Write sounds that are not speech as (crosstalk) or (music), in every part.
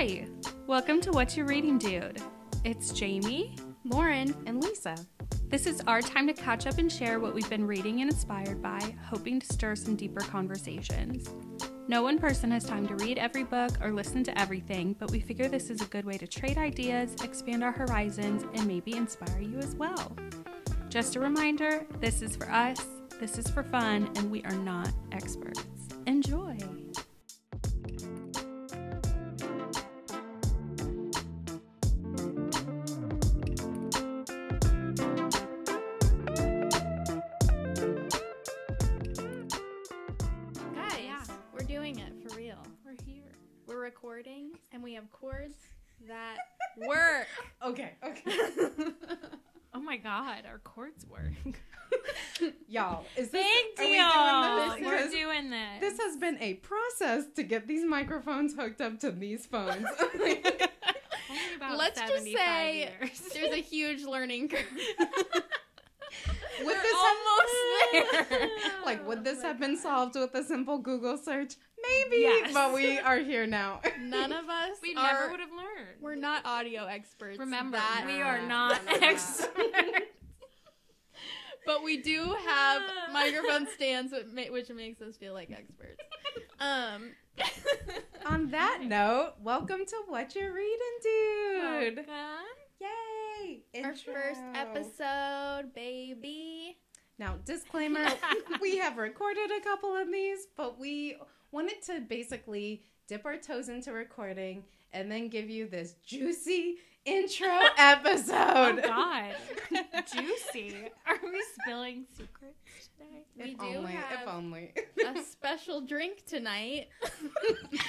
Hi, welcome to What You're Reading, Dude. It's Jamie. Lauren and Lisa. This is our time to catch up and share what we've been reading and inspired by, hoping to stir some deeper conversations. No one person has time to read every book or listen to everything, but we figure this is a good way to trade ideas, expand our horizons, and maybe inspire you as well. Just a reminder this is for us, this is for fun, and we are not experts. Enjoy! Process to get these microphones hooked up to these phones. (laughs) Let's just say years. (laughs) there's a huge learning curve. would We're this almost (laughs) there. like would this have been solved with a simple Google search? Maybe, Yes. but we are here now. None of us we are. never would have learned. We're not audio experts. Remember, that, we are not no, no, no. experts. But we do have (laughs) microphone stands, which ma- which makes us feel like experts. (laughs) Um, On (laughs) that note, welcome to What You're Reading, dude. Welcome. Yay! our first episode, baby. Now, disclaimer we have recorded a couple of these, but we wanted to basically dip our toes into recording and then give you this juicy intro (laughs) Oh episode. God, juicy. Are we spilling secrets today? We if do only, have if only. (laughs) a special drink tonight.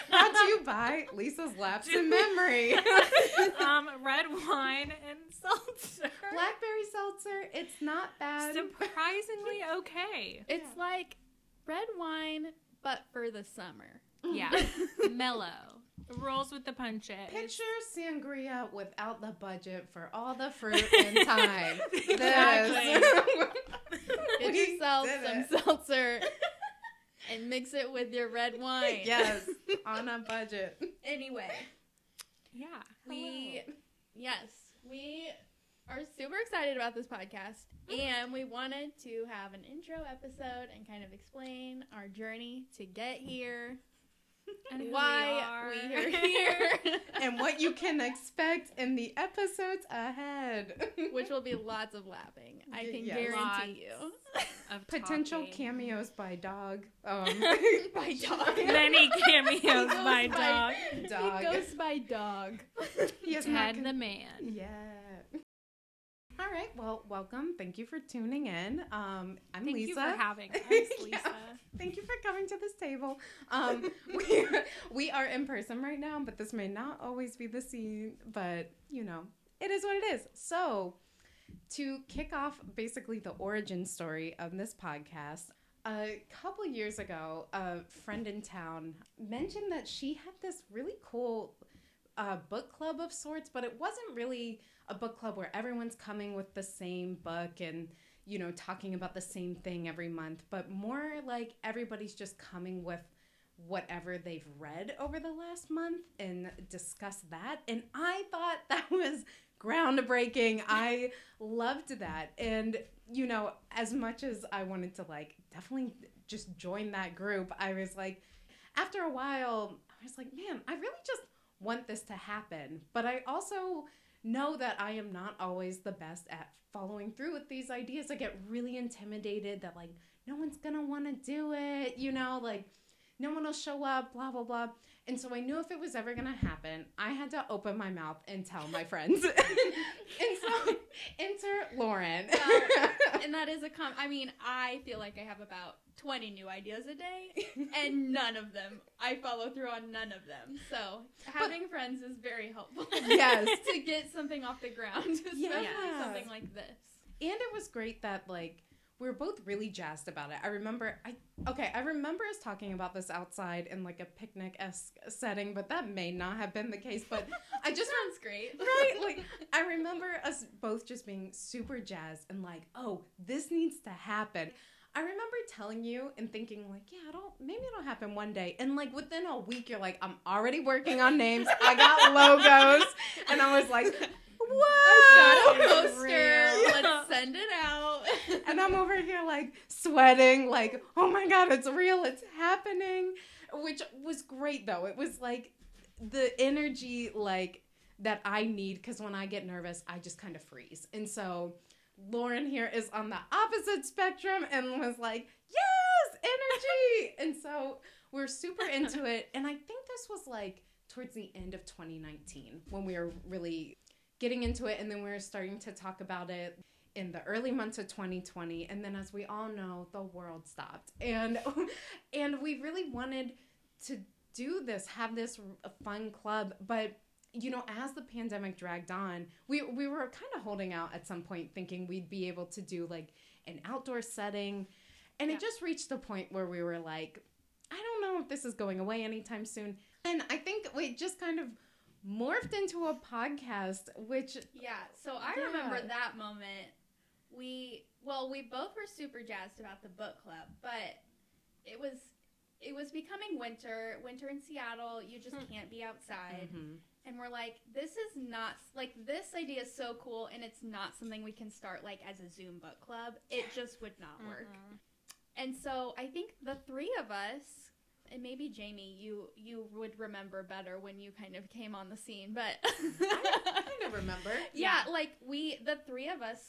Brought to you by Lisa's Lapse in (laughs) Memory. um, red wine and seltzer. Blackberry seltzer, it's not bad. Surprisingly okay. It's like red wine, but for the summer. Yeah, mellow. Rolls with the punches. Picture sangria without the budget for all the (laughs) fruit and time. Exactly. Get (laughs) yourself some it. seltzer (laughs) and mix it with your red wine. yes, on a budget. Anyway, Yeah. we yes, we are super excited about this podcast mm-hmm. and we wanted to have an intro episode and kind of explain our journey to get here, (laughs) And why we we are. are here, (laughs) and what you can expect in the episodes ahead. (laughs) which will be lots of laughing. I can Yes. guarantee you. Of Potential talking. cameos by dog. Um, by dog. Many cameos He goes by by- dog. dog. He goes by dog. He has not Ted con- the man. Yeah. All right. Well, welcome. Thank you for tuning in. Um, I'm Thank Lisa. Thank you for having (laughs) us, Yeah. Lisa. Thank you for coming to this table. Um, (laughs) we we are in person right now, but this may not always be the scene. But you know, it is what it is. So, to kick off basically the origin story of this podcast, a couple years ago, a friend in town mentioned that she had this really cool uh, book club of sorts, but it wasn't really a book club where everyone's coming with the same book and you know talking about the same thing every month, but more like everybody's just coming with whatever they've read over the last month and discuss that. And I thought that (laughs) was groundbreaking. I loved that. And you know, as much as I wanted to like definitely just join that group, I was like after a while, I was like, man, I really just want this to happen. But I also know that I am not always the best at following through with these ideas. I get really intimidated that like no one's gonna want to do it, you know, like no one will show up, blah blah blah. And so I knew if it was ever gonna happen, I had to open my mouth and tell my friends. (laughs) and so enter Lauren. (laughs) And that is a com. I mean, I feel like I have about twenty new ideas a day, (laughs) and none of them I follow through on. None of them. So having friends is very helpful. Yes. (laughs) to get something off the ground, (laughs) especially Yeah. something like this. and it was great that like we were both really jazzed about it. I remember I okay, I remember us talking about this outside in like a picnic esque setting, but that may not have been the case. But I just sounds great, right like I remember us both just being super jazzed and like, oh, this needs to happen. I remember telling you and thinking like, yeah, it'll maybe it'll happen one day. And like within a week, you're like, I'm already working on names. I got (laughs) logos, and I was like, Got what? a poster. Yeah. Let's send it out. (laughs) And I'm over here like sweating, like, oh my god, it's real, it's happening. Which was great though. It was like the energy like that I need because when I get nervous, I just kind of freeze. And so Lauren here is on the opposite spectrum and was like, yes, energy. (laughs) and so we're super into it. And I think this was like towards the end of 2019 when we were really getting into it. And then we were starting to talk about it in the early months of 2020 and then as we all know the world stopped and (laughs) and we really wanted to do this have this fun club but you know as the pandemic dragged on we we were kind of holding out at some point thinking we'd be able to do like an outdoor setting and Yeah. it just reached a point where we were like i don't know if this is going away anytime soon and i think we just kind of morphed into a podcast which Yeah, so I Yeah. remember that moment. We well, we both were super jazzed about the book club, but it was it was becoming winter, winter in Seattle. You just Hmm. can't be outside. Mhm. And we're like, this is not like this idea is so cool and it's not something we can start like as a Zoom book club. It just would not work. And so I think the three of us, and maybe Jamie, you you would remember better when you kind of came on the scene, but (laughs) I kind of remember yeah, like we the three of us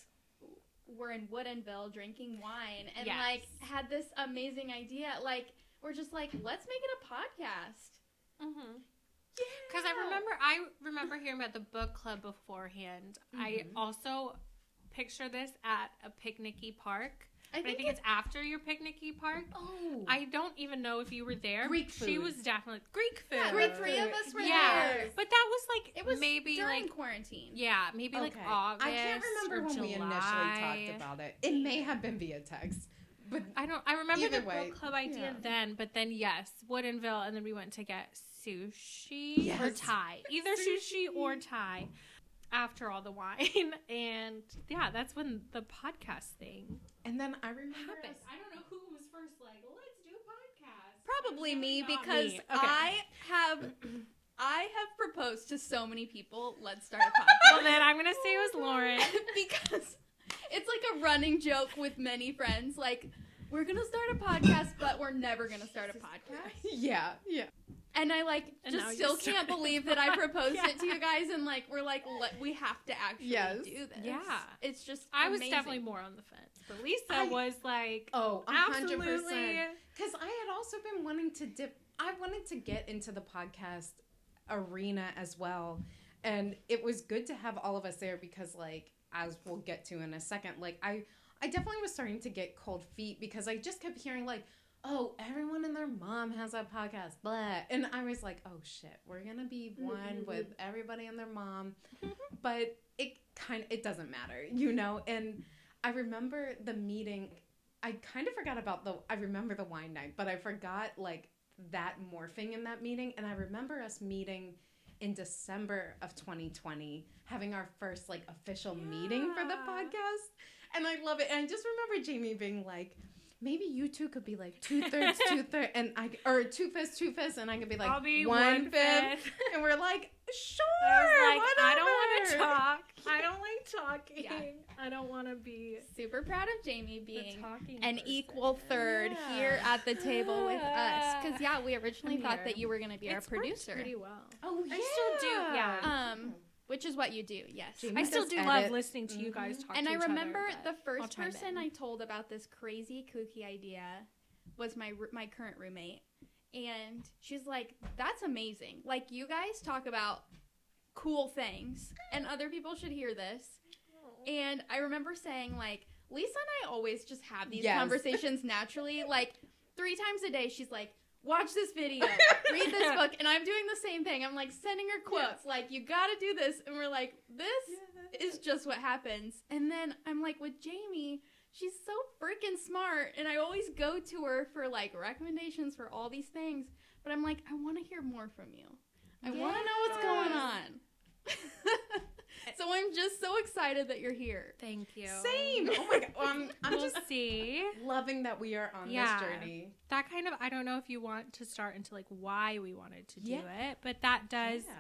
were in Woodinville drinking wine and Yes. like had this amazing idea. Like we're just like, let's make it a podcast. Mm-hmm. Because I remember, I remember hearing about the book club beforehand. I Mhm. also picture this at a picnicky park. I But I think, think it's after your picnicky park. oh I don't even know if you were there. Greek food. She was definitely Greek food. Yeah, Greek three of us were Yeah, there. but that was like It was maybe during like quarantine. yeah, maybe like Okay. August. I can't remember when we initially talked about it. It may have been via text, but I don't. I remember the way, book club idea yeah. then, but then yes, Woodinville, and then we went to get sushi or Yes. Thai, either sushi. or Sushi. Thai. After all the wine, (laughs) and yeah, that's when the podcast thing and then I remember happened. I don't know who was first. Like, let's do a podcast. Probably me because me. Okay. I have (clears throat) I have proposed to so many people, let's start a (laughs) podcast. well, then I'm gonna say it was oh Lauren. (laughs) because it's like a running joke with many friends. Like, we're gonna start a podcast, but we're never gonna start a podcast. yeah, yeah. And I like And just still can't (laughs) believe that I proposed Yeah. it to you guys, and like we're like, let, we have to actually Yes. do this. Yeah. it's just I was definitely more on the fence, but Lisa I- was like, Oh, a hundred absolutely. Because I had also been wanting to dip. I wanted to get into the podcast arena as well, and it was good to have all of us there because, like, as we'll get to in a second, like I, I definitely was starting to get cold feet because I just kept hearing like. Oh, everyone and their mom has a podcast, blah. And I was like, oh shit, we're gonna be mm-hmm. one with everybody and their mom. but it kind of it doesn't matter, you know? And I remember the meeting I kind of forgot about the I remember the wine night, but I forgot like that morphing in that meeting and I remember us meeting in December of 2020 having our first like official meeting for the podcast and I love it and I just remember Jamie being like maybe you two could be like two thirds (laughs) two thirds and I or two fifths two fifths and I could be like I'll be one one fifth fifth. (laughs) and we're like sure I like, I don't want to talk. (laughs) I don't like talking. Yeah. I don't want to be super proud of Jamie being an person. equal third Yeah. here at the table with us. Because yeah, we originally I'm thought here. that you were gonna be It's our producer. pretty well. oh yeah. I still do, yeah. Um, which is what you do, yes. Jamie I still does do love listening to you mm-hmm. guys talk. and to I each other, remember but the first person in. I told about this crazy kooky idea was my my current roommate, and she's like, "That's amazing! Like you guys talk about cool things, and other people should hear this." And I remember saying like, Lisa and I always just have these Yes. conversations naturally. Like three times a day, she's like. Watch this video, (laughs) read this book, and I'm doing the same thing. I'm like sending her quotes, like, you gotta do this. And we're like, this is just what happens. And then I'm like with Jamie, she's so freaking smart, and I always go to her for like recommendations for all these things. But I'm like, I want to hear more from you. I want to know what's going on. (laughs) (laughs) So I'm just so excited that you're here. Thank you. Same. Oh my (laughs) god. Well, I'm, I'm We'll just see. loving that we are on Yeah. this journey. That kind of I don't know if you want to start into like why we wanted to do Yeah. it, but that does Yeah.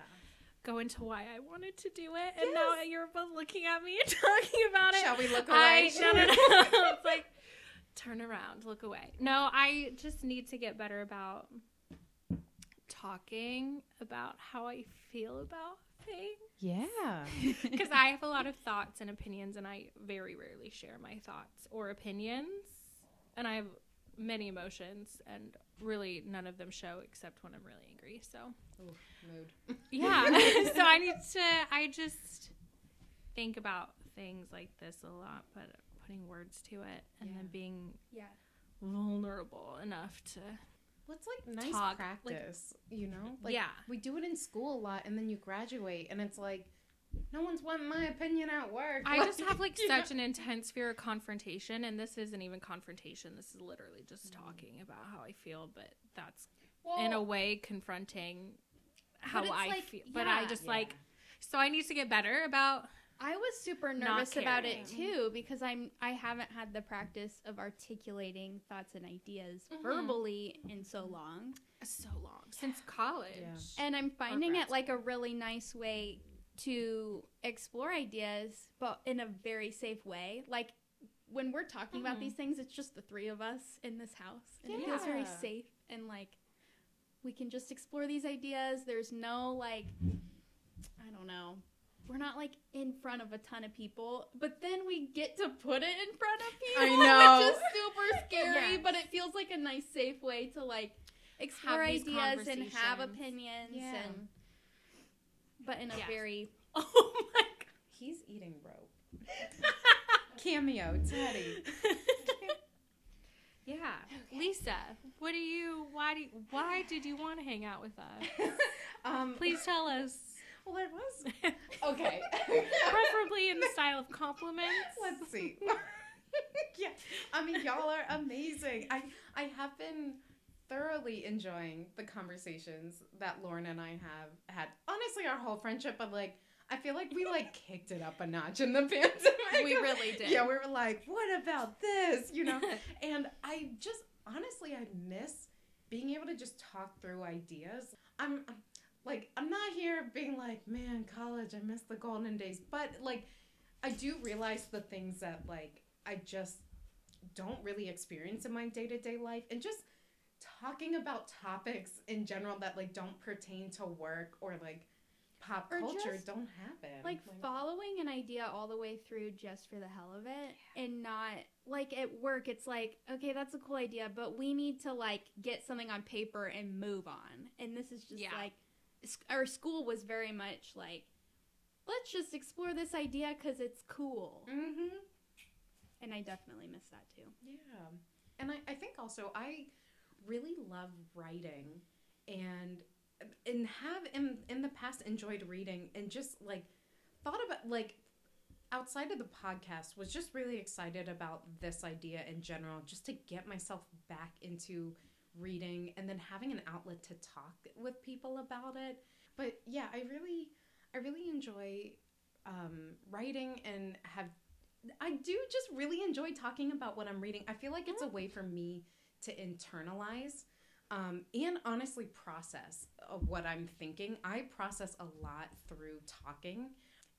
go into why I wanted to do it. And Yes. now you're both looking at me (laughs) and talking about it. Shall we look I away? no no no. it's like turn around, look away. No, I just need to get better about talking about how I feel about things. Yeah. (laughs) Because I have a lot of thoughts and opinions, and I very rarely share my thoughts or opinions. And I have many emotions, and really none of them show except when I'm really angry. So, Mood. (laughs) yeah. (laughs) so I need to, I just think about things like this a lot, but putting words to it and then being Yeah. vulnerable enough to. It's like nice Talk, like- practice, you know? (laughs) Like, Yeah. We do it in school a lot, and then you graduate, and it's like, no one's wanting my opinion at work. I just (laughs) have like you know? such an intense fear of confrontation, and this isn't even confrontation. This is literally just Mm. talking about how I feel, but that's Well, in a way confronting how I like- feel. But I just Yeah. like so I need to get better about I was super nervous about it too because I'm I haven't had the practice of articulating thoughts and ideas Mhm. verbally in so long. so long since (sighs) college. Yeah. And I'm finding it like a really nice way to explore ideas, but in a very safe way. Like when we're talking about Mhm. these things, it's just the three of us in this house. And it feels very safe and like we can just explore these ideas. There's no like I don't know. We're not like in front of a ton of people, but then we get to put it in front of people, I (laughs) know. which is super (laughs) scary. Yes. But it feels like a nice, safe way to like explore ideas and have opinions, Yeah. and but in a Yes. very (laughs) Oh my god, He's eating rope. Cameo, Teddy. Yeah. Lisa, what do you why do you, why did you want to hang out with us? um, Please tell us. Well, (laughs) it was okay. Preferably in the style of compliments. Let's see. (laughs) yeah, I mean, y'all are amazing. I I have been thoroughly enjoying the conversations that Lauren and I have had. Honestly, our whole friendship, but like, I feel like we like kicked it up a notch in the (laughs) pandemic. We really did. Yeah, we were like, what about this? You know, and I just honestly, I miss being able to just talk through ideas. I'm, I'm like, I'm not here being like, man, college, I miss the golden days, but like, I do realize the things that like I just don't really experience in my day to day life, and just talking about topics in general that like don't pertain to work or like pop Or culture don't happen. like following an idea all the way through just for the hell of it and not like at work it's like okay that's a cool idea but we need to like get something on paper and move on and this is just Yeah. like our school was very much like let's just explore this idea because it's cool Mm-hmm. and i definitely miss that too Yeah. And I, I think also I really love writing and and have in in the past enjoyed reading and just like thought about like outside of the podcast was just really excited about this idea in general just to get myself back into reading and then having an outlet to talk with people about it. But yeah i really i really enjoy um, writing and have i do just really enjoy talking about what i'm reading. I feel like it's a way for me to internalize um, and honestly process of what i'm thinking. I process a lot through talking.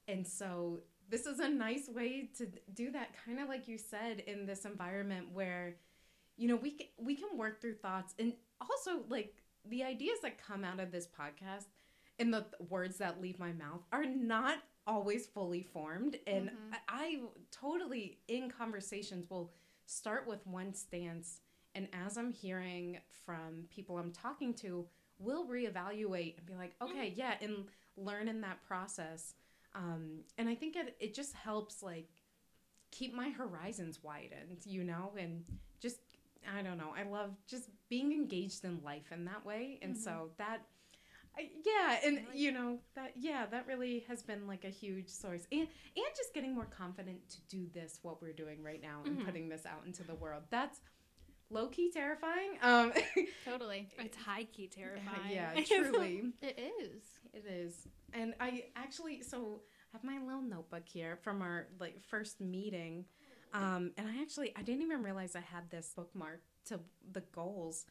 And so this is a nice way to do that kind of like you said in this environment where you know we can, we can work through thoughts and also like the ideas that come out of this podcast and the th- words that leave my mouth are not always fully formed and Mhm. I, I totally in conversations will start with one stance and as i'm hearing from people i'm talking to we'll reevaluate and be like okay yeah and learn in that process um, and i think it, it just helps like keep my horizons widened you know and just i don't know i love just being engaged in life in that way and so that I, yeah and you know that yeah that really has been like a huge source and and just getting more confident to do this what we're doing right now and Mhm. putting this out into the world that's low-key terrifying um (laughs) totally It's high key terrifying. yeah (laughs) truly it is it is. And I actually, so I have my little notebook here from our like first meeting. Um, and I actually I didn't even realize I had this bookmark to the goals.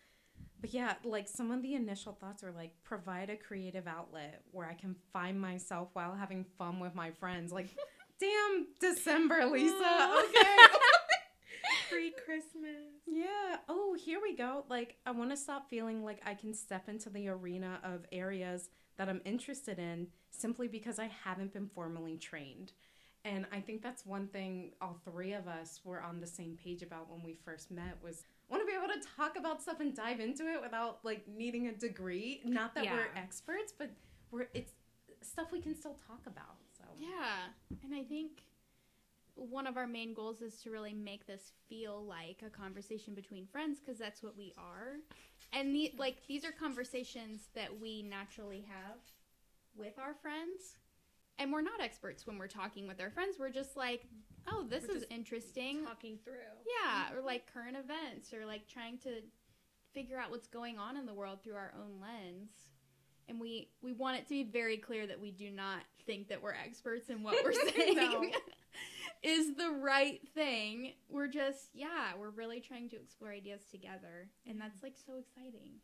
But yeah, like some of the initial thoughts were like provide a creative outlet where I can find myself while having fun with my friends. Like, (laughs) damn December, Lisa. (laughs) Okay. (laughs) Pre Christmas. Yeah. Oh, here we go. Like, I want to stop feeling like I can step into the arena of areas that I'm interested in simply because I haven't been formally trained. And I think that's one thing all three of us were on the same page about when we first met was want to be able to talk about stuff and dive into it without like needing a degree. Not that Yeah. we're experts, but we're it's stuff we can still talk about. So Yeah, and I think one of our main goals is to really make this feel like a conversation between friends because that's what we are. And the, like these are conversations that we naturally have with our friends. And we're not experts when we're talking with our friends. We're just like, "Oh, this We're is interesting." Talking through. Yeah, or mm-hmm. like current events or like trying to figure out what's going on in the world through our own lens. And we we want it to be very clear that we do not think that we're experts in what we're (laughs) saying No. (laughs) is the right thing. We're just yeah, we're really trying to explore ideas together, and that's like so exciting.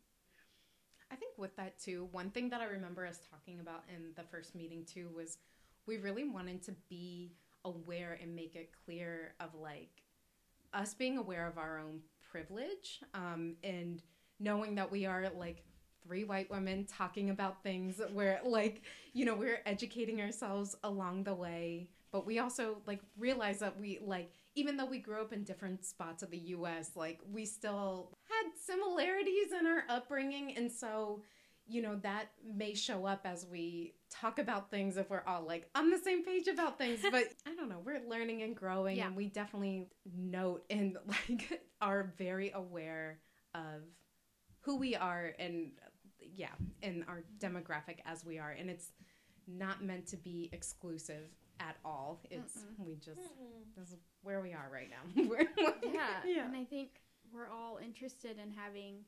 I think with that too, one thing that I remember us talking about in the first meeting too was we really wanted to be aware and make it clear of like us being aware of our own privilege um, and knowing that we are like three white women talking about things where like you know we're educating ourselves along the way but we also like realize that we like even though we grew up in different spots of the US like we still had similarities in our upbringing and so you know that may show up as we talk about things if we're all like on the same page about things (laughs) but i don't know we're learning and growing Yeah. and we definitely note and (laughs) like are very aware of who we are and yeah and our demographic as we are and it's not meant to be exclusive at all. It's we just this is where we are right now. (laughs) Yeah, yeah. and I think we're all interested in having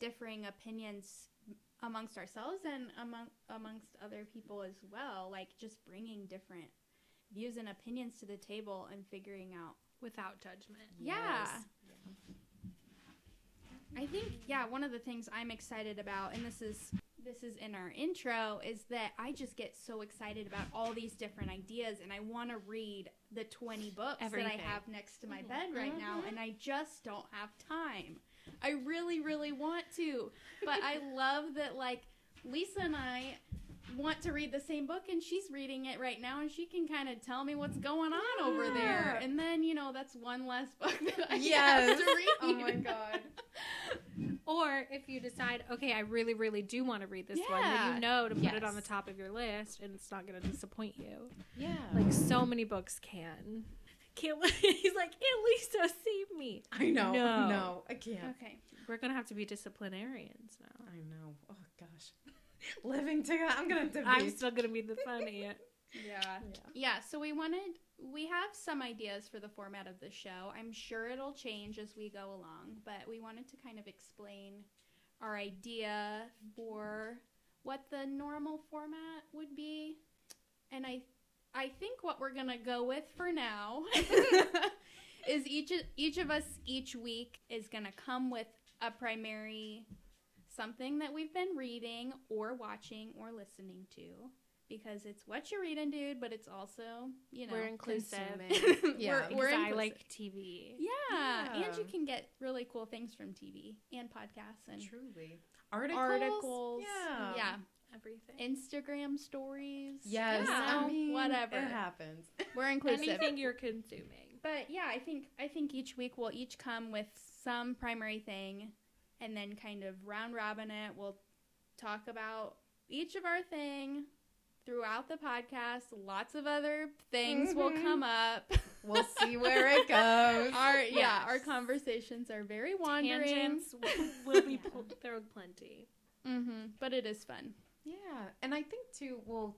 differing opinions amongst ourselves and among amongst other people as well. Like just bringing different views and opinions to the table and figuring out Without judgment. Yeah. Yes. I think yeah, one of the things I'm excited about and this is this is in our intro is that I just get so excited about all these different ideas and I want to read the 20 books Everything. that I have next to my mm-hmm. bed right now mm-hmm. and I just don't have time. I really really want to, but I love that like Lisa and I want to read the same book and she's reading it right now and she can kind of tell me what's going on over there. And then, you know, that's one less (laughs) book that I Yes. have to read. oh my god (laughs) Or if you decide, okay, I really, really do want to read this one, then you know to put it on the top of your list and it's not going to disappoint you. yeah Like so many books can. Can't, (laughs) he's like, at least save me. i know No. no i can't Okay. We're going to have to be disciplinarians now. I know. Oh gosh. (laughs) Living together. I'm gonna debate. I'm still going to be the fun aunt. (laughs) Yeah. Yeah, so we wanted we have some ideas for the format of the show. I'm sure it'll change as we go along, but we wanted to kind of explain our idea for what the normal format would be. And I I think what we're going to go with for now (laughs) is each each of us each week is going to come with a primary something that we've been reading or watching or listening to because it's what you're reading, dude, but it's also, you know, We're inclusive. (laughs) consuming. Yeah. we're, we're Because I like TV. yeah. Yeah. and you can get really cool things from TV and podcasts and Truly. Articles. articles. Yeah. yeah, Everything. Instagram stories. Yes. Yeah, I mean, whatever. It happens. We're inclusive. Anything you're consuming. But yeah, I think I think each week we'll each come with some primary thing, and then kind of round robin it. We'll talk about each of our thing throughout the podcast. Lots of other things will Mhm. come up. We'll see (laughs) where it goes. our yeah, our conversations are very wandering. Tangents (laughs) will be pl- there are plenty. hmm But it is fun. Yeah, and I think too. Well,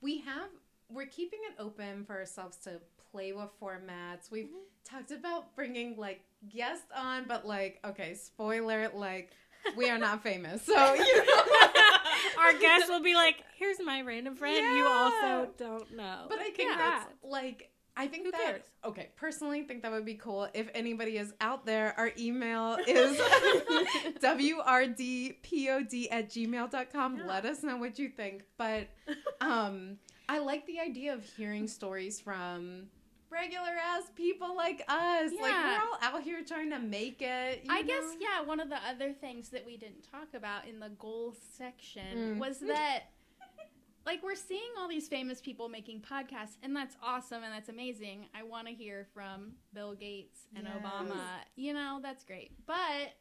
we have we're keeping it open for ourselves to play with formats. We've talked about bringing like guests on, but like, okay, spoiler, like we are not famous, so (laughs) you know. Our guest will be like, "Here's my random friend you also don't know." But I think Yeah. that's like I think Who that cares? okay, personally think that would be cool if anybody is out there. Our email is (laughs) wrdpod at gmail.com. Yeah. Let us know what you think. But um I like the idea of hearing stories from regular ass people like us. Like we're all out here trying to make it. I guess yeah. One of the other things that we didn't talk about in the goals section Mm. was (laughs) that, like, we're seeing all these famous people making podcasts, and that's awesome and that's amazing. I want to hear from Bill Gates and Yes. Obama. You know, that's great. But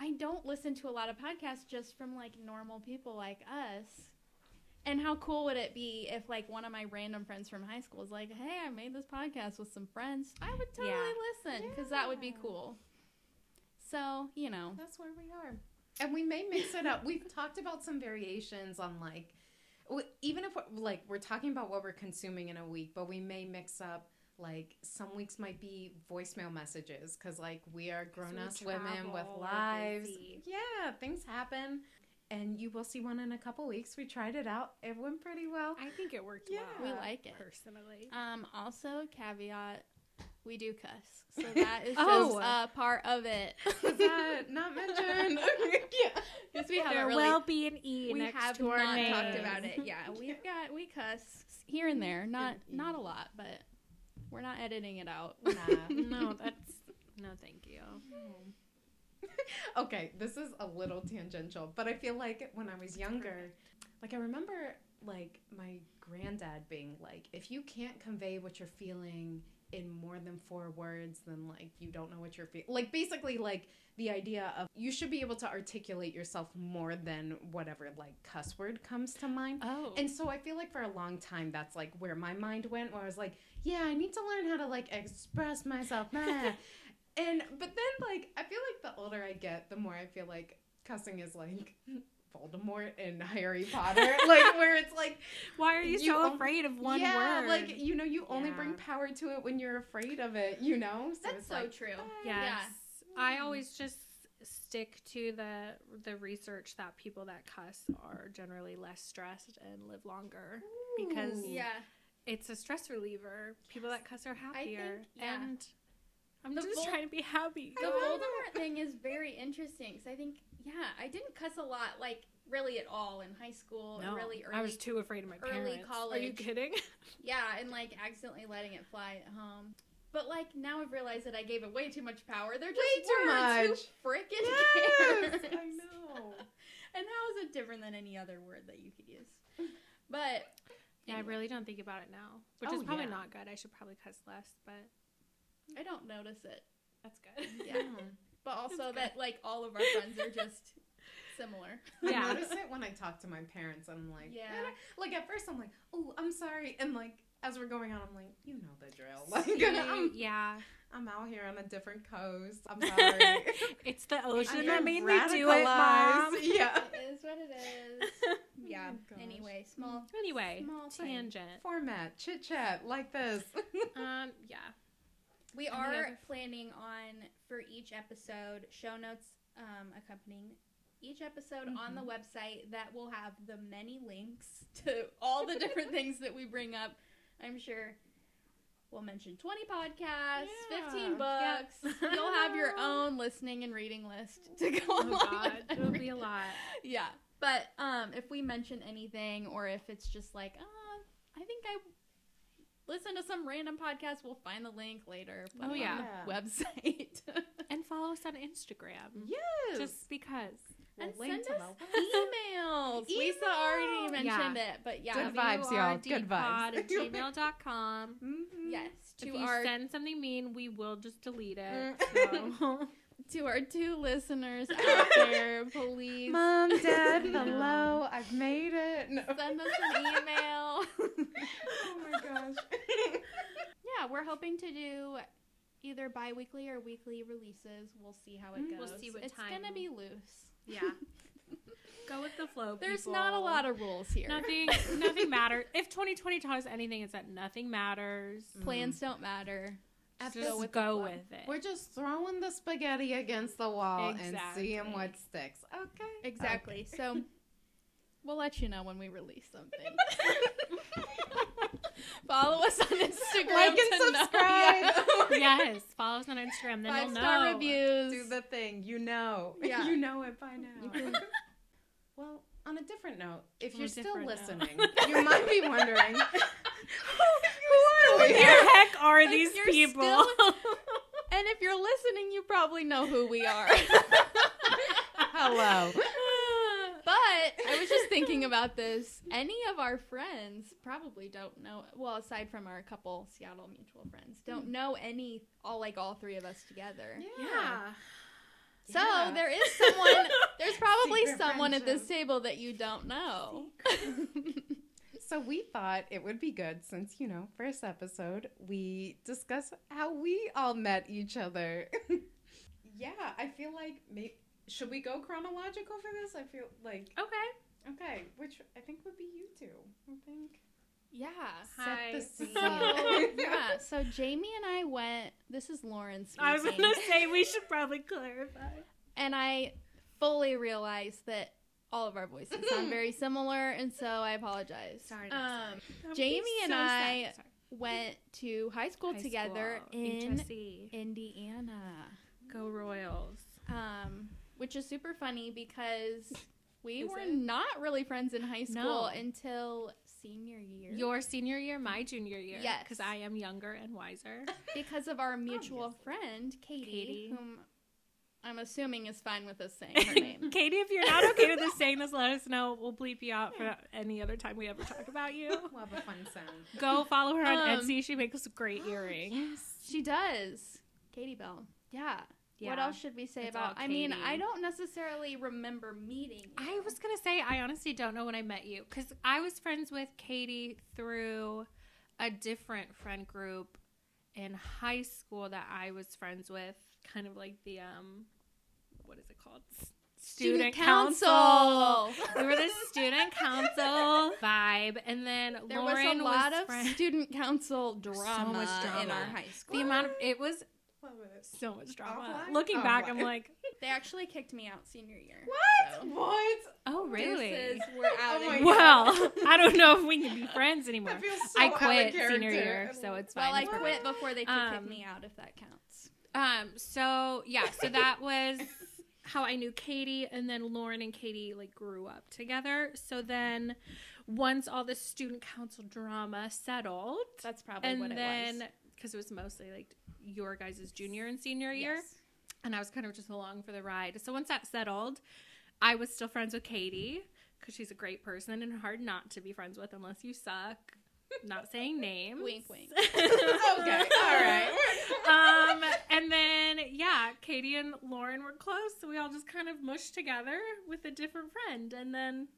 I don't listen to a lot of podcasts just from like normal people like us. And how cool would it be if like one of my random friends from high school is like, "Hey, I made this podcast with some friends." I would totally Yeah. listen because that would be cool. So, you know. That's where we are. And we may mix it up. We've (laughs) talked about some variations on like, even if we're, like we're talking about what we're consuming in a week, but we may mix up like some weeks might be voicemail messages because like we are grown ass we women with lives. Yeah, things happen. And you will see one in a couple weeks. We tried it out. It went pretty well. I think it worked Yeah. well. We like it. personally. Um, also, caveat, we do cuss. So (laughs) that is Oh. just a part of it. (laughs) Is that not mentioned? (laughs) yeah. Because we haven't there really will be an e we next have to our not name. talked about it. Yeah, we've got we cuss here and there, not An not a lot, but we're not editing it out. Nah. no, that's no, thank you. (laughs) okay, this is a little tangential, but I feel like when I was younger, like I remember like my granddad being like, if you can't convey what you're feeling in more than four words, then like you don't know what you're feeling. Like basically like the idea of you should be able to articulate yourself more than whatever like cuss word comes to mind. Oh, And so I feel like for a long time that's like where my mind went where I was like, yeah, I need to learn how to like express myself. (laughs) meh. and but then like I feel like the older I get, the more I feel like cussing is like (laughs) Voldemort and (laughs) Harry Potter. (laughs) like where it's like Why are you, You so on- afraid of one yeah, word? like you know, you only bring power to it when you're afraid of it, you know? So that's it's so like, true. yes. Yeah. I always just stick to the the research that people that cuss are generally less stressed and live longer because Yeah, it's a stress reliever. People that cuss are happier. yeah. And I'm The just Vol- trying to be happy. the Voldemort thing is very interesting because I think yeah, I didn't cuss a lot like really at all in high school No, or really early. I was too afraid of my early parents. Are you kidding? (laughs) Yeah, and like accidentally letting it fly at home. But like now I've realized that I gave it way too much power. They're just Way too words. much. Who freaking Yes, cares? I know. (laughs) And how is it different than any other word that you could use? But Yeah, I really don't think about it now, which Oh, is probably yeah. not good. I should probably cuss less, but I don't notice it. that's good. Yeah. (laughs) But also that like all of our friends are just similar. (laughs) I notice it when I talk to my parents. I'm like, Yeah. "Man, like at first I'm like, oh, I'm sorry, and like as we're going on, I'm like, you know the drill. (laughs) Like You- I'm, yeah, I'm out here on a different coast. I'm sorry. it's the ocean I'm that made me do it, radicalized. mom. Yeah. It is what it is. Yeah. Oh anyway, small anyway, Small thing. tangent. Format, chit chat, like this. Um, yeah. We are planning on for each episode show notes um, accompanying each episode on the website that will have the many links (laughs) to all the different things that we bring up. I'm sure we'll mention 20 podcasts, Yeah. 15 Yep. books. (laughs) You'll have your own listening and reading list to go Oh along God, it'll be a lot. Yeah. But um, if we mention anything or if it's just like, uh, I think I listen to some random podcast, we'll find the link later. put Oh, it yeah. website. (laughs) And follow us on Instagram. yes. Just because. and We'll send link us to (laughs) emails. (laughs) Lisa already Email. mentioned it, but yeah. Good vibes, y'all. Good vibes. WRDpod at gmail.com. Mhm. If you our send something mean, we will just delete it. Mm. So. (laughs) to our two listeners out there, (laughs) please Mom, Dad, (laughs) hello. I've made it. No. send us an email. oh my gosh. yeah, we're hoping to do either bi-weekly or weekly releases. We'll see how it Mm, goes. we'll see what it's time- gonna be loose. yeah. Go with the flow. There's people. not a lot of rules here. Nothing. (laughs) Nothing matters. If 2020 taught us anything, it's that nothing matters. Mm. Plans don't matter. Just Just go with, go with it. We're just throwing the spaghetti against the wall and seeing what sticks. Okay. Exactly. So We'll let you know when we release something. (laughs) (laughs) Follow us on Instagram. Like and to know. (laughs) subscribe. yes, follow us on Instagram. Then Five you'll star know. reviews. Do the thing. You know. (laughs) Yeah. You know it by now. Can- (laughs) Well, on a different note, if On you're still different note. listening, you might be wondering who, Who are the heck are If these people? still- and if you're listening, you probably know who we are. Hello. But I was just thinking about this. Any of our friends probably don't know. Well, aside from our couple Seattle mutual friends, don't hmm. know any. All like all three of us together. yeah. So Yeah. there is someone. (laughs) There's probably Secret someone at this table that you don't know. So we thought it would be good since, you know, first episode, we discuss how we all met each other. (laughs) yeah, I feel like maybe should we go chronological for this? I feel like Okay. Okay, which I think would be you two. I think. yeah. Hi. Set the scene. So yeah. So Jamie and I went. This is Lauren speaking. I was gonna say we should probably clarify. and I fully realized that all of our voices sound (laughs) very similar, and so I apologize. Sorry. Um, Jamie and I went to high school High together school, in HSE. Indiana, Go Royals. um, which is super funny because we Is were it? not really friends in high school No. until senior year. Your senior year, my junior year. Yes. Because I am younger and wiser. (laughs) because of our mutual Obviously. friend Katie, Katie. whom I'm assuming is fine with us saying her (laughs) name. Katie, if you're not okay with us (laughs) saying this, let us know. We'll bleep you out for any other time we ever talk about you. We'll have a fun sound. Go follow her on Um, Etsy. She makes great earrings. (gasps) She does. Katie Bell. Yeah. What else should we say It's about? I mean, I don't necessarily remember meeting. You. I was gonna say I honestly don't know when I met you because I was friends with Katie through a different friend group in high school that I was friends with, kind of like the um, what is it called? S- student council. council. We were the student council (laughs) vibe, and then There Lauren was a lot was of friend- student council (laughs) drama, much in our high school. the amount of it was. So much drama. Offline? Looking back, I'm like, (laughs) they actually kicked me out senior year. What? So. What? oh really? Deuces, (laughs) we're out. Oh Well, (laughs) I don't know if we can be friends anymore. That feels so I out of quit senior year, so it's fine. Well, I What? quit before they could kick Um, me out, if that counts. Um, so yeah, so that was how I knew Katie, and then Lauren and Katie like grew up together. So then, once all the student council drama settled, That's probably and what it then was. Because it was mostly like your guys' junior and senior year, Yes. and I was kind of just along for the ride. So once that settled, I was still friends with Katie because she's a great person and hard not to be friends with unless you suck. Not saying (laughs) names. Wink, wink. (laughs) Okay, all right. um, and then yeah, Katie and Lauren were close, so we all just kind of mushed together with a different friend, and then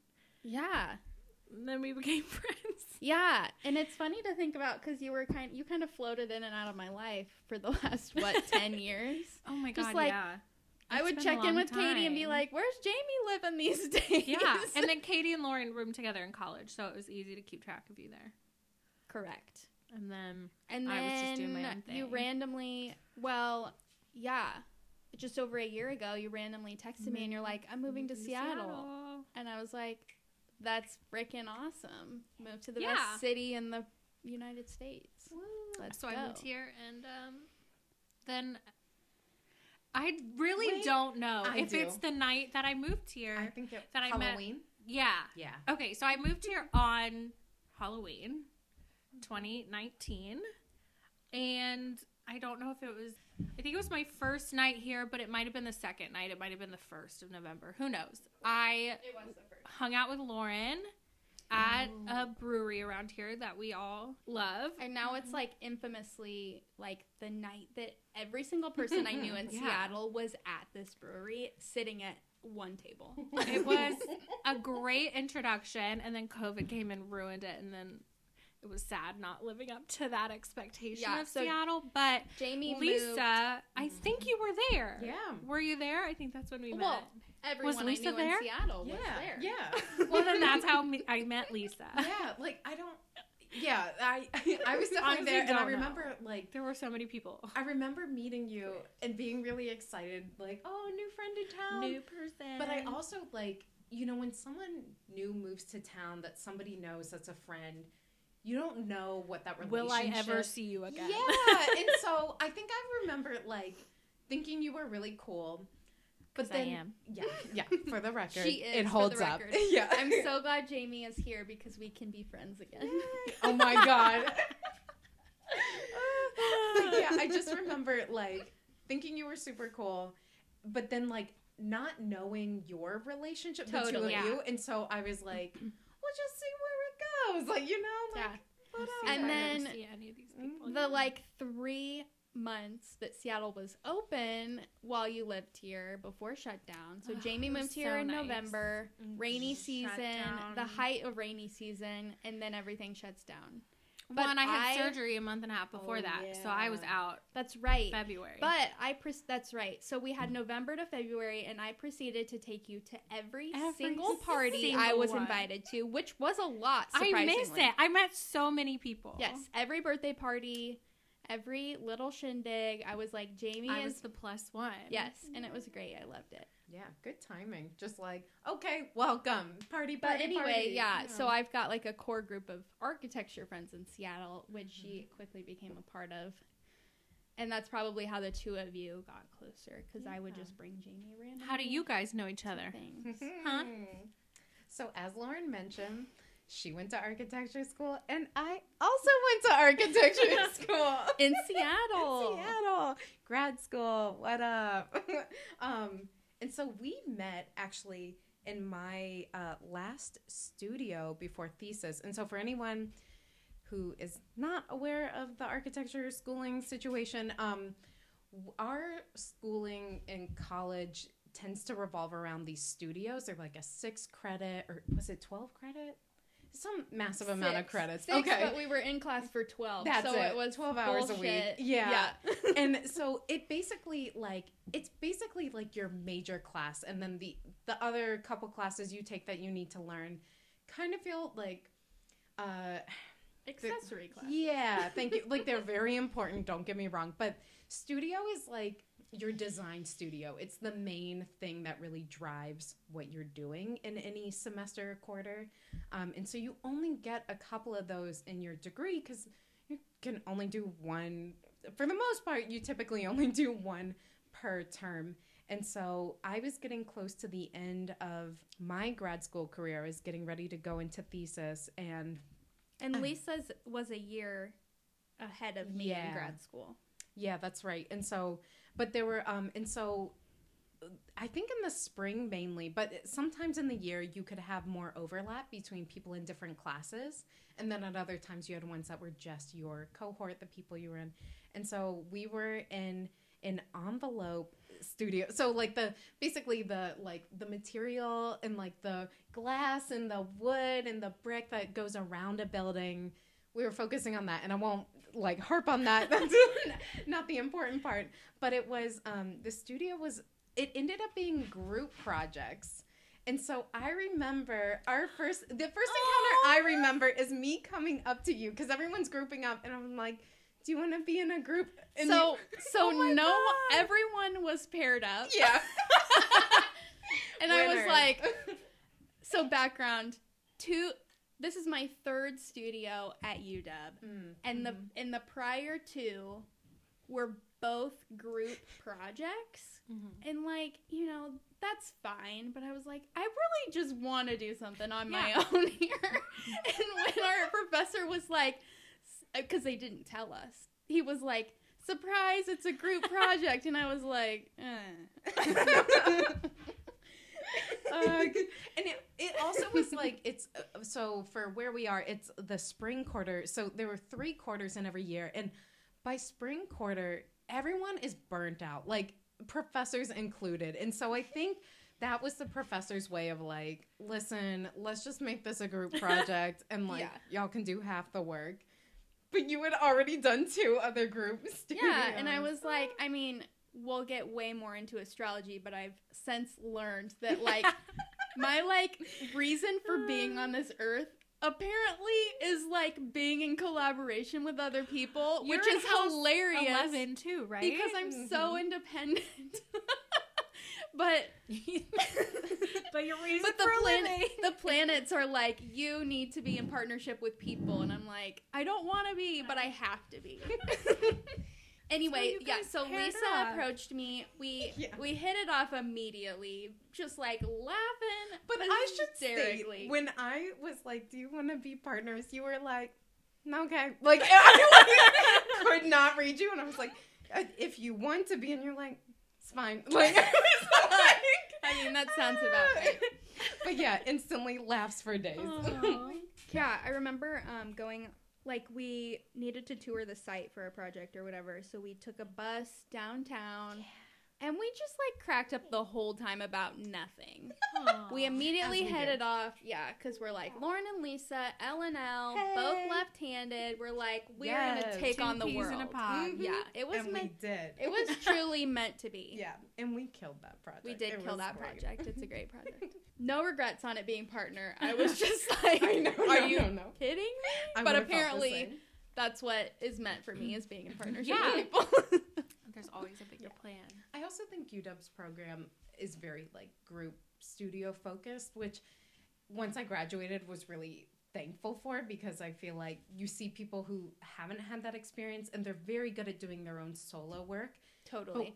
Yeah. And then we became (laughs) friends. Yeah, and it's funny to think about because you were kind, you kind of floated in and out of my life for the (laughs) last what ten years. (laughs) Oh my god, Just like, yeah. I would check in with Katie and be like, "Where's Jamie living these days?" Yeah, and then Katie and Lauren roomed together in college, so it was easy to keep track of you there. correct. And then And then I was just doing my own you randomly, well, yeah, just over a year ago, you randomly texted me and you're mm-hmm. like, "I'm moving to mm-hmm. Seattle,", and I was like, "That's freaking awesome! Move to the Yeah. best city in the United States." Let's so I moved here, and um, then I really Wait, don't know I if do. it's the night that I moved here. I think it, That I met- Halloween. yeah. Yeah. Okay, so I moved here on Halloween 2019. And I don't know if it was I think it was my first night here, but it might have been the second night. It might have been the 1st of November. Who knows? I It was the first. Hung out with Lauren at a brewery around here that we all love. And now it's mm-hmm. like infamously like the night that every single person I knew in (laughs) Yeah. Seattle was at this brewery sitting at one table. It was (laughs) a great introduction and then COVID came and ruined it and then it was sad not living up to that expectation Yeah, of so Seattle, but Jamie Lisa, moved. I mm-hmm. think you were there. Yeah. Were you there? I think that's when we met Well, met. Everyone Lisa I knew there? in Seattle was Yeah. there. Yeah. (laughs) Well, then that's how me- I met Lisa. (laughs) yeah. Like I don't. Yeah. I (laughs) I was definitely Honestly, there, and I don't know. remember like. There were so many people. I remember meeting you and being really excited, like, oh, new friend in town. New person. But I also like you know, when someone new moves to town that somebody knows that's a friend, you don't know what that relationship. Will I ever see you again? Yeah, and so (laughs) I think I remember like thinking you were really cool. But 'Cause I then, am. yeah, (laughs) yeah. For the record, She is, it for holds the up. (laughs) Yeah, I'm so glad Jamie is here because we can be friends again. oh my god. But yeah, I just remember like thinking you were super cool, but then like not knowing your relationship, the two of Totally. you, and so I was like, (clears throat) we'll just see where it. Like you know, like, Yeah. We'll see whatever. if And then see any of these people. the like three months that Seattle was open while you lived here before shutdown. So Oh, Jamie it moved here so in nice. November, rainy season, the height of rainy season, and then everything shuts down. Well, and I had I- surgery a month and a half before Oh, that, so I was out That's right. February. But I pres- that's right. So we had November to February, and I proceeded to take you to every, Every single (laughs) party I was one. invited to, which was a lot. I missed it. I met so many people. Yes, every birthday party, every little shindig. I was like, Jamie I is was the plus one. yes, and it was great. I loved it. yeah, good timing. Just like okay, welcome, party, But anyway, party. yeah, You So. I've got like a core group of architecture friends in Seattle, which she Mm-hmm. quickly became a part of. And that's probably how the two of you got closer because I would just bring Jamie around. How do you guys know each other? Things. Huh? So as Lauren mentioned, she went to architecture school, and I also went to architecture (laughs) school. (laughs) in Seattle. Seattle, grad school. What up? (laughs) um, and so we met actually in my uh, last studio before thesis. And so for anyone who is not aware of the architecture schooling situation, um, our schooling in college tends to revolve around these studios. They're like a six credit, or was it twelve credit? Some massive amount of credits. Six, okay, but we were in class for twelve. That's so it. it, was 12 hours a week. bullshit. Yeah. (laughs) and so it basically like it's basically like your major class and then the the other couple classes you take that you need to learn kind of feel like uh Accessory class. yeah thank you (laughs) like they're very important don't get me wrong but studio is like your design studio it's the main thing that really drives what you're doing in any semester or quarter um, and so you only get a couple of those in your degree because you can only do one for the most part you typically only do one per term and so i was getting close to the end of my grad school career i was getting ready to go into thesis and And Lisa's was a year ahead of me Yeah. in grad school. Yeah, that's right. And so, but there were, um, and so I think in the spring mainly, but sometimes in the year you could have more overlap between people in different classes. And then at other times you had ones that were just your cohort, the people you were in. And so we were in an envelope studio. So like the basically the like the material and like the glass and the wood and the brick that goes around a building. We were focusing on that and I won't like harp on that. (laughs) That's not the important part. But it was um the studio was it ended up being group projects. And so I remember our first, the first encounter I remember is me coming up to you because everyone's grouping up, and I'm like, "Do you want to be in a group?" And so so Oh no God. everyone was paired up. yeah, (laughs) And I was like, (laughs) so background, two this is my third studio at UW. Mm, And the mhm. and the prior two were both group projects. Mhm. And like, you know, that's fine, but I was like, I really just want to do something on my (laughs) own here. and when our professor was like, because they didn't tell us, he was like, surprise, it's a group (laughs) project. and I was like, eh. (laughs) (laughs) Uh, and it, it also was like it's uh, so for where we are it's the spring quarter so there were three quarters in every year and by spring quarter everyone is burnt out like professors included and so i think that was the professor's way of like listen let's just make this a group project (laughs) and like Yeah. y'all can do half the work but you had already done two other groups (laughs) yeah. And I was like, I mean, we'll get way more into astrology, but I've since learned that like my like reason for being on this earth apparently is like being in collaboration with other people, which You're is hilarious. Eleven too, right? because I'm so Mhm. independent. (laughs) but (laughs) but you're raising but the for a planet living. the planets are like you need to be in partnership with people and i'm like i don't want to be but i have to be (laughs) anyway you yeah so lisa up. approached me we Yeah. we hit it off immediately just like laughing But I should say, when I was like, "Do you want to be partners?" You were like, "Okay." (laughs) Like I could not read you, and I was like, "Uh, "If you want to be," and you're like, "It's fine." (laughs) Like, I was like- i mean that sounds about right But yeah, instantly laughs for days. (laughs) Yeah, I remember um, going like we needed to tour the site for a project or whatever, so we took a bus downtown. And we just like cracked up the whole time about nothing. Aw. We immediately we headed do. off, yeah, because we're like Lauren and Lisa, L and L, both left-handed. We're like, we're Yes. gonna take Two on the world. in a pod. Mhm. Yeah, it was and we meant. did. It was (laughs) truly meant to be. yeah, and we killed that project. We did It kill that great. project. It's a great (laughs) project. No regrets on it being partner. I was just (laughs) like, I know. are no, you no, kidding me? I But would've felt the apparently- That's what is meant for me is being in partnership Yeah. with people. There's always a bigger plan. I also think UW's program is very like group studio focused, which once I graduated was really thankful for because I feel like you see people who haven't had that experience and they're very good at doing their own solo work. totally.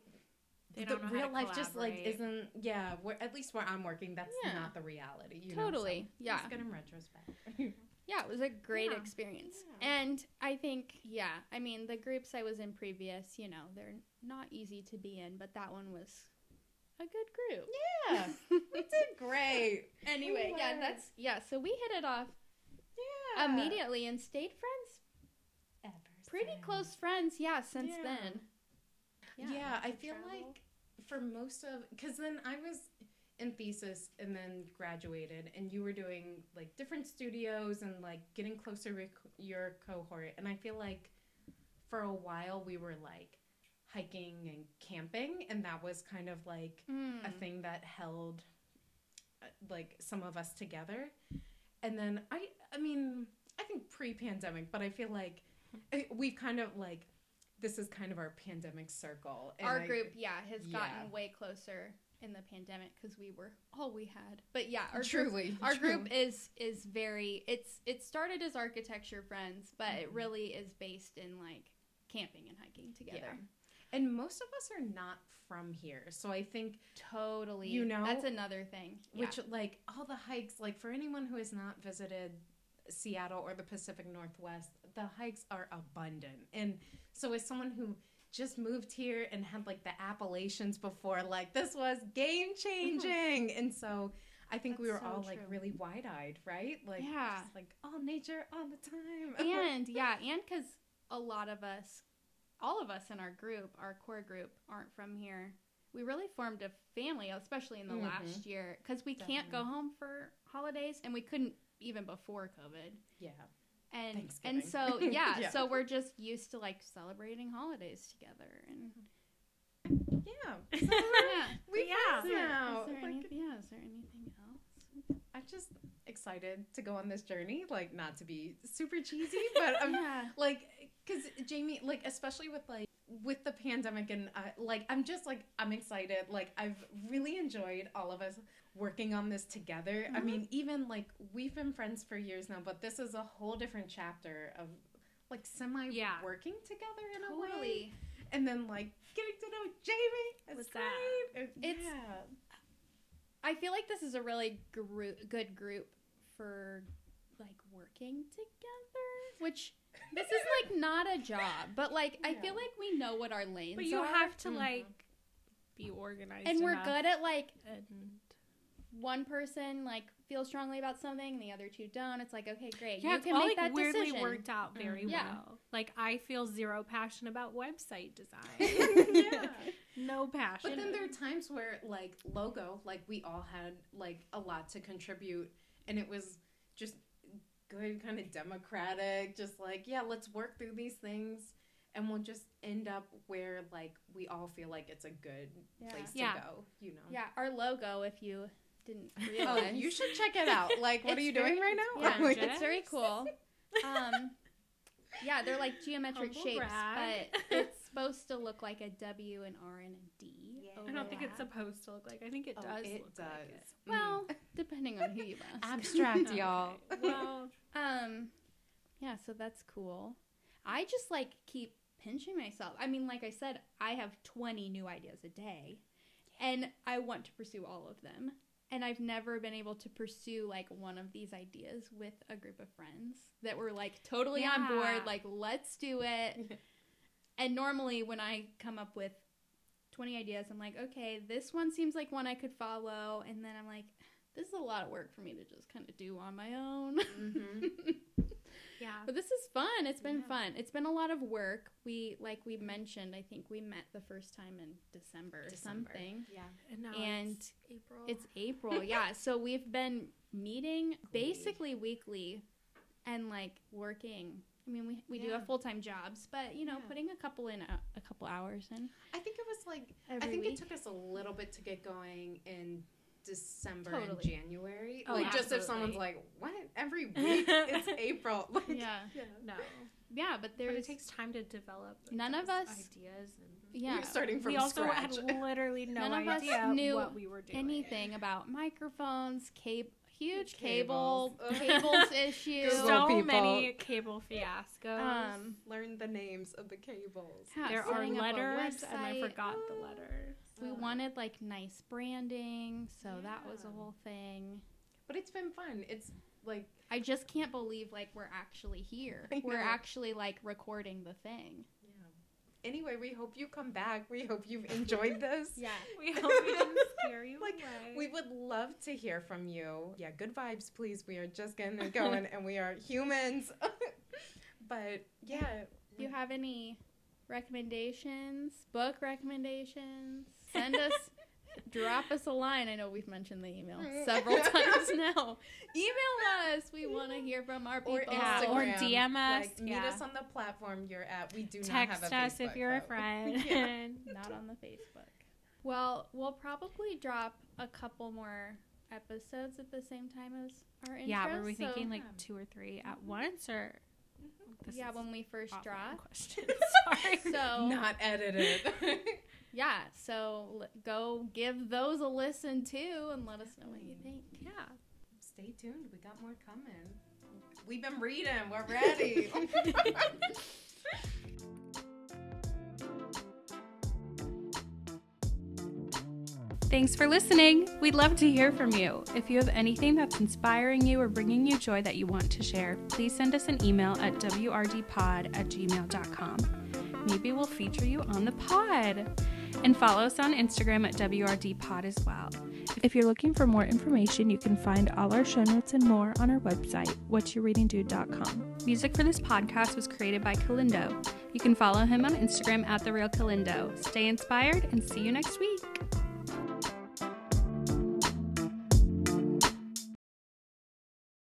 The don't know how real life just like isn't yeah, where at least where I'm working, that's Yeah. not the reality. You know, so Totally. yeah. It's good in retrospect. Yeah, it was a great Yeah. experience. Yeah. And I think, yeah, I mean, the groups I was in previous, you know, they're not easy to be in, but that one was a good group. yeah. we (laughs) did great. Anyway, We yeah, that's, yeah, so we hit it off Yeah. immediately and stayed friends, Ever pretty since. close friends, yeah, since Yeah. then. Yeah, I feel travel. like for most of because then I was in thesis and then graduated, and you were doing like different studios and like getting closer with your cohort, and I feel like for a while we were like hiking and camping, and that was kind of like a Mm. thing that held uh, like some of us together. And then I I mean, I think pre-pandemic, but I feel like we've kind of like this is kind of our pandemic circle. and Our I- group, yeah, has Yeah. gotten way closer in the pandemic because we were all we had. But yeah, our group truly our truly. group is is very it's it started as architecture friends but it Mhm. really is based in like camping and hiking together Yeah. And most of us are not from here. So I think totally You know, that's another thing which like all the hikes like for anyone who has not visited Seattle or the Pacific Northwest, the hikes are abundant. And so as someone who just moved here and had like the Appalachians before, like this was game changing. and so I think we were so all like really wide eyed, right? Like Yeah. just like all nature all the time. (laughs) and yeah and because a lot of us all of us in our group our core group aren't from here we really formed a family especially in the Mhm. last year because we can't go home for holidays and we couldn't even before covid yeah. And and so (laughs) yeah, Yeah. so we're just used to like celebrating holidays together and Yeah. (laughs) yeah (laughs) We Yeah. friends now. Is there Like, any, yeah, is there anything else? I'm just excited to go on this journey. Like, not to be super cheesy, but I'm um, yeah. like, because Jamie, like, especially with like with the pandemic and uh, like, I'm just like, I'm excited. Like, I've really enjoyed all of us working on this together. I Mhm. mean, even like we've been friends for years now, but this is a whole different chapter of like semi Yeah. working together in a way. And then like getting to know Jamie. It's What's great. that? It- It's- yeah. I feel like this is a really group, good group for like working together, which this is like not a job, but like I feel like we know what our lanes But you are, have to Mhm. like be organized. and we're good at like And one person like feels strongly about something, and the other two don't. It's like okay, great, yeah, you it's can all make like that weirdly decision. worked out very Mhm. Yeah. well. Like I feel zero passion about website design. (laughs) yeah. no passion. But then there are times where like logo, like we all had like a lot to contribute and it was just good kind of democratic, just like, yeah, let's work through these things and we'll just end up where like we all feel like it's a good Yeah. place to Yeah. go, you know. Yeah, our logo, if you didn't (laughs) Oh, realize. you should check it out. Like, what It's are you very- doing right now? Yeah, (laughs) Like- it's very cool. (laughs) Um, yeah, they're like geometric Humble shapes, brag. but it's supposed to look like a W, and R, and a D. I don't think it's supposed to look like. I think it Oh, does. it look does. Like it. Well, (laughs) depending on who you ask. Abstract, (laughs) y'all. Well, (laughs) Um, yeah, so that's cool. I just like keep pinching myself. I mean, like I said, I have 20 new ideas a day, and I want to pursue all of them. And I've never been able to pursue like one of these ideas with a group of friends that were like totally on board, like, let's do it. and normally, when I come up with 20 ideas, I'm like, okay, this one seems like one I could follow. And then I'm like, this is a lot of work for me to just kind of do on my own. Mhm. (laughs) yeah. But this is fun. It's been Yeah. fun. It's been a lot of work. We like we mentioned. I think we met the first time in December or December. something. Yeah. And now And it's April. It's April. (laughs) yeah. So we've been meeting basically weekly, and like working. I mean, we, we do Yeah. have full time jobs, but you know, Yeah. putting a couple in a, a couple hours in. I think it was like Every I think week. it took us a little bit to get going in December Totally. and January. Oh, like just if someone's like, "What? Every (laughs) week? it's April." (laughs) Like, Yeah. no. Yeah, but But it takes time to develop. like, None of us- ideas. And yeah. We're starting from we also scratch. had (laughs) literally no None of us idea knew what we were doing. anything about microphones, cable, huge Cables. cable cables (laughs) (laughs) issue. So people. many cable fiascos. Um, Learn the names of the cables. yeah, there are setting up a letters, and I website. forgot the letters. We wanted like nice branding, so that was a whole thing. But it's been fun. It's like I just can't believe like we're actually here. (laughs) We're actually like recording the thing. Anyway, we hope you come back. We hope you've enjoyed (laughs) this. Yeah. (laughs) We hope we didn't scare you (laughs) Like, away. We would love to hear from you. Yeah, good vibes, please. We are just getting it going and we are humans. but yeah. Do you have any recommendations? Book recommendations? Send us drop us a line. I know we've mentioned the email mm. several (laughs) times now. Email us. We want to mm. hear from our people. Or Instagram. or DM us, Like, meet yeah. us on the platform you're at. We do not have a us if Facebook, you're a (laughs) friend. Yeah. (laughs) not on the Facebook. Well, we'll probably drop a couple more episodes at the same time as our intro. yeah, were we so- thinking like two or three at mm-hmm. once or? Mm-hmm. This yeah, when we first offline drop. Question. Sorry. So Not edited. Yeah, so l- go give those a listen too, and let us know what you think. yeah. Stay tuned. We got more coming. We've been reading. We're ready. (laughs) Thanks for listening. We'd love to hear from you. If you have anything that's inspiring you or bringing you joy that you want to share, please send us an email at wrdpod at gmail.com. Maybe we'll feature you on the pod. And follow us on Instagram at wrdpod as well. If you're looking for more information, you can find all our show notes and more on our website, whatyourreadingdude.com. Music for this podcast was created by Kalindo. You can follow him on Instagram at The Real. Stay inspired and see you next week.